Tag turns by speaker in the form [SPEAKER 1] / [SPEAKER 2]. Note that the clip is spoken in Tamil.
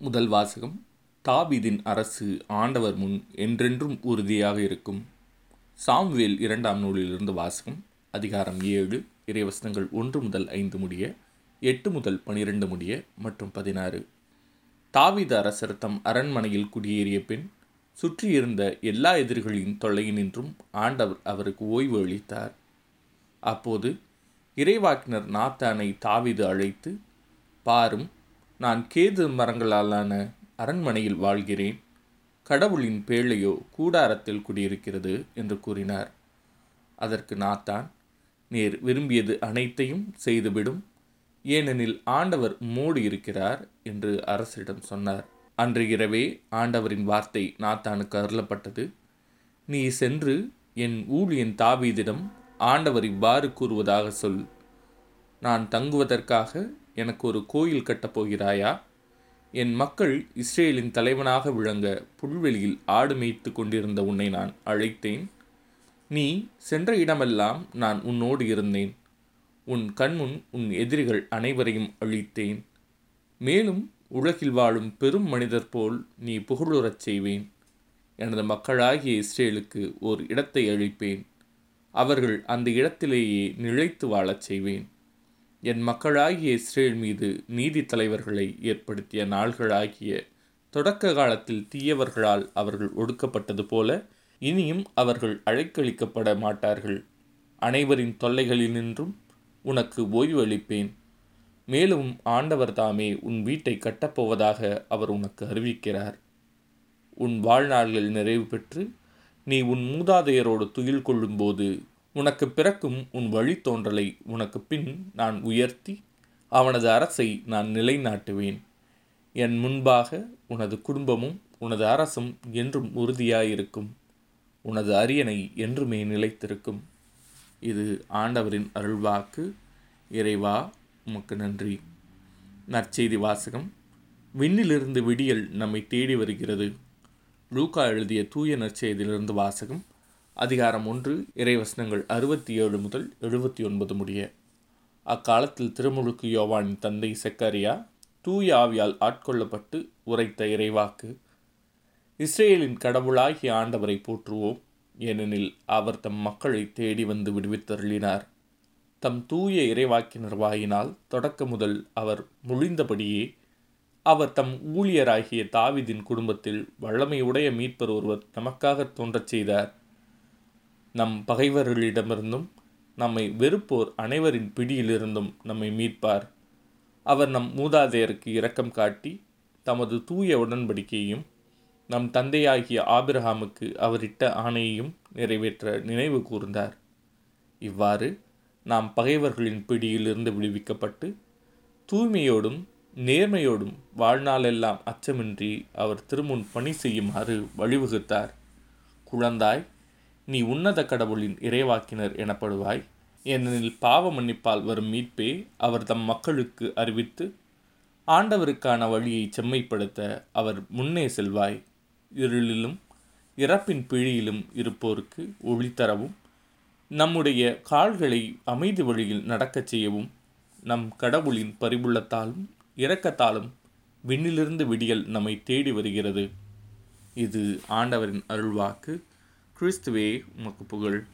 [SPEAKER 1] முதல் வாசகம் தாவிதின் அரசு ஆண்டவர் முன் என்றென்றும் உறுதியாக இருக்கும். சாம்வேல் இரண்டாம் நூலிலிருந்து வாசகம் அதிகாரம் ஏழு இறைவசனங்கள் ஒன்று முதல் ஐந்து முடிய எட்டு முதல் பனிரெண்டு முடிய மற்றும் பதினாறு. தாவீது அரசர் தம் அரண்மனையில் குடியேறிய பின் சுற்றியிருந்த எல்லா எதிரிகளின் தொல்லையினின்றும் ஆண்டவர் அவருக்கு ஓய்வு அளித்தார். அப்போது இறைவாக்கினர் நாத்தானை தாவீது அழைத்து பாரும் நான் கேது மரங்களாலான அரண்மனையில் வாழ்கிறேன். கடவுளின் பேழையோ கூடாரத்தில் குடியிருக்கிறது என்று கூறினார். அதற்கு நாத்தான் நீர் விரும்பியது அனைத்தையும் செய்துவிடும். ஏனெனில் ஆண்டவர் மூடி இருக்கிறார் என்று அரசரிடம் சொன்னார். அன்று இரவே ஆண்டவரின் வார்த்தை நாத்தானுக்கு அருளப்பட்டது. நீ சென்று என் ஊழியன் தாவீதிடம் ஆண்டவர் இவ்வாறு கூறுவதாக சொல். நான் தங்குவதற்காக எனக்கு ஒரு கோயில் கட்டப் போகிறாயா? என் மக்கள் இஸ்ரேலின் தலைவனாக விளங்க புல்வெளியில் ஆடு மேய்த்து கொண்டிருந்த உன்னை நான் அழைத்தேன். நீ சென்ற இடமெல்லாம் நான் உன்னோடு இருந்தேன். உன் கண்முன் உன் எதிரிகள் அனைவரையும் அழித்தேன். மேலும் உலகில் வாழும் பெரும் மனிதர் போல் நீ புகழுறச் செய்வேன். எனது மக்களாகிய இஸ்ரேலுக்கு ஓர் இடத்தை அழிப்பேன் அவர்கள் அந்த இடத்திலேயே நிலைத்து வாழச் செய்வேன். என் மக்களாகிய இஸ்ரேல் மீது நீதி தலைவர்களை ஏற்படுத்திய நாள்களாகிய தொடக்க காலத்தில் தீயவர்களால் அவர்கள் ஒடுக்கப்பட்டது போல இனியும் அவர்கள் அழைக்களிக்கப்பட மாட்டார்கள். அனைவரின் தொல்லைகளினின்றும் உனக்கு ஓய்வு அளிப்பேன். மேலும் ஆண்டவர் தாமே உன் வீட்டை கட்டப்போவதாக அவர் உனக்கு அறிவிக்கிறார். உன் வாழ்நாள்கள் நிறைவு பெற்று நீ உன் மூதாதையரோடு துயில் கொள்ளும்போது உனக்கு பிறக்கும் உன் வழித்தோன்றலை உனக்கு பின் நான் உயர்த்தி அவனது அரசை நான் நிலைநாட்டுவேன். என் முன்பாக உனது குடும்பமும் உனது அரசும் என்றும் உறுதியாயிருக்கும். உனது அரியணை என்றுமே நிலைத்திருக்கும். இது ஆண்டவரின் அருள்வாக்கு. இறைவா உமக்கு நன்றி. நற்செய்தி வாசகம். விண்ணிலிருந்து விடியல் நம்மை தேடி வருகிறது. லூக்கா எழுதிய தூய நற்செய்தியிலிருந்து வாசகம். அதிகாரம் ஒன்று இறைவசனங்கள் அறுபத்தி ஏழு முதல் எழுபத்தி ஒன்பது முடிய. அக்காலத்தில் திருமுழுக்கு யோவானின் தந்தை செக்கரியா தூய ஆவியால் ஆட்கொள்ளப்பட்டு உரைத்த இறைவாக்கு இஸ்ரேலின் கடவுளாகிய ஆண்டவரை போற்றுவோம் ஏனெனில் அவர் தம் மக்களை தேடி வந்து விடுவித்தருளினார். தம் தூய இறைவாக்கினர் வாயினால் தொடக்க முதல் அவர் முழிந்தபடியே அவர் தம் ஊழியராகிய தாவிதின் குடும்பத்தில் வல்லமையுடைய மீட்பர் ஒருவர் நமக்காக தோன்றச் செய்தார். நம் பகைவர்களிடமிருந்தும் நம்மை வெறுப்போர் அனைவரின் பிடியிலிருந்தும் நம்மை மீட்பார். அவர் நம் மூதாதையருக்கு இரக்கம் காட்டி தமது தூய உடன்படிக்கையையும் நம் தந்தையாகிய ஆபிரஹாமுக்கு அவரிட்ட ஆணையையும் நிறைவேற்ற நினைவு கூர்ந்தார். இவ்வாறு நாம் பகைவர்களின் பிடியிலிருந்து விடுவிக்கப்பட்டு தூய்மையோடும் நேர்மையோடும் வாழ்நாளெல்லாம் அச்சமின்றி அவர் திருமுன் பணி செய்யுமாறு வழிவகுத்தார். குழந்தாய் நீ உன்னத கடவுளின் இறைவாக்கினர் எனப்படுவாய். ஏனெனில் பாவ மன்னிப்பால் வரும் மீட்பே அவர் தம் மக்களுக்கு அறிவித்து ஆண்டவருக்கான வழியை செம்மைப்படுத்த அவர் முன்னே செல்வாய். இருளிலும் இறப்பின் பிழியிலும் இருப்போருக்கு ஒளி தரவும் நம்முடைய கால்களை அமைதி வழியில் நடக்கச் செய்யவும் நம் கடவுளின் பரிபுள்ளத்தாலும் இரக்கத்தாலும் விண்ணிலிருந்து விடியல் நம்மை தேடி வருகிறது. இது ஆண்டவரின் அருள்வாக்கு. 크리스트웨이 음악 극복을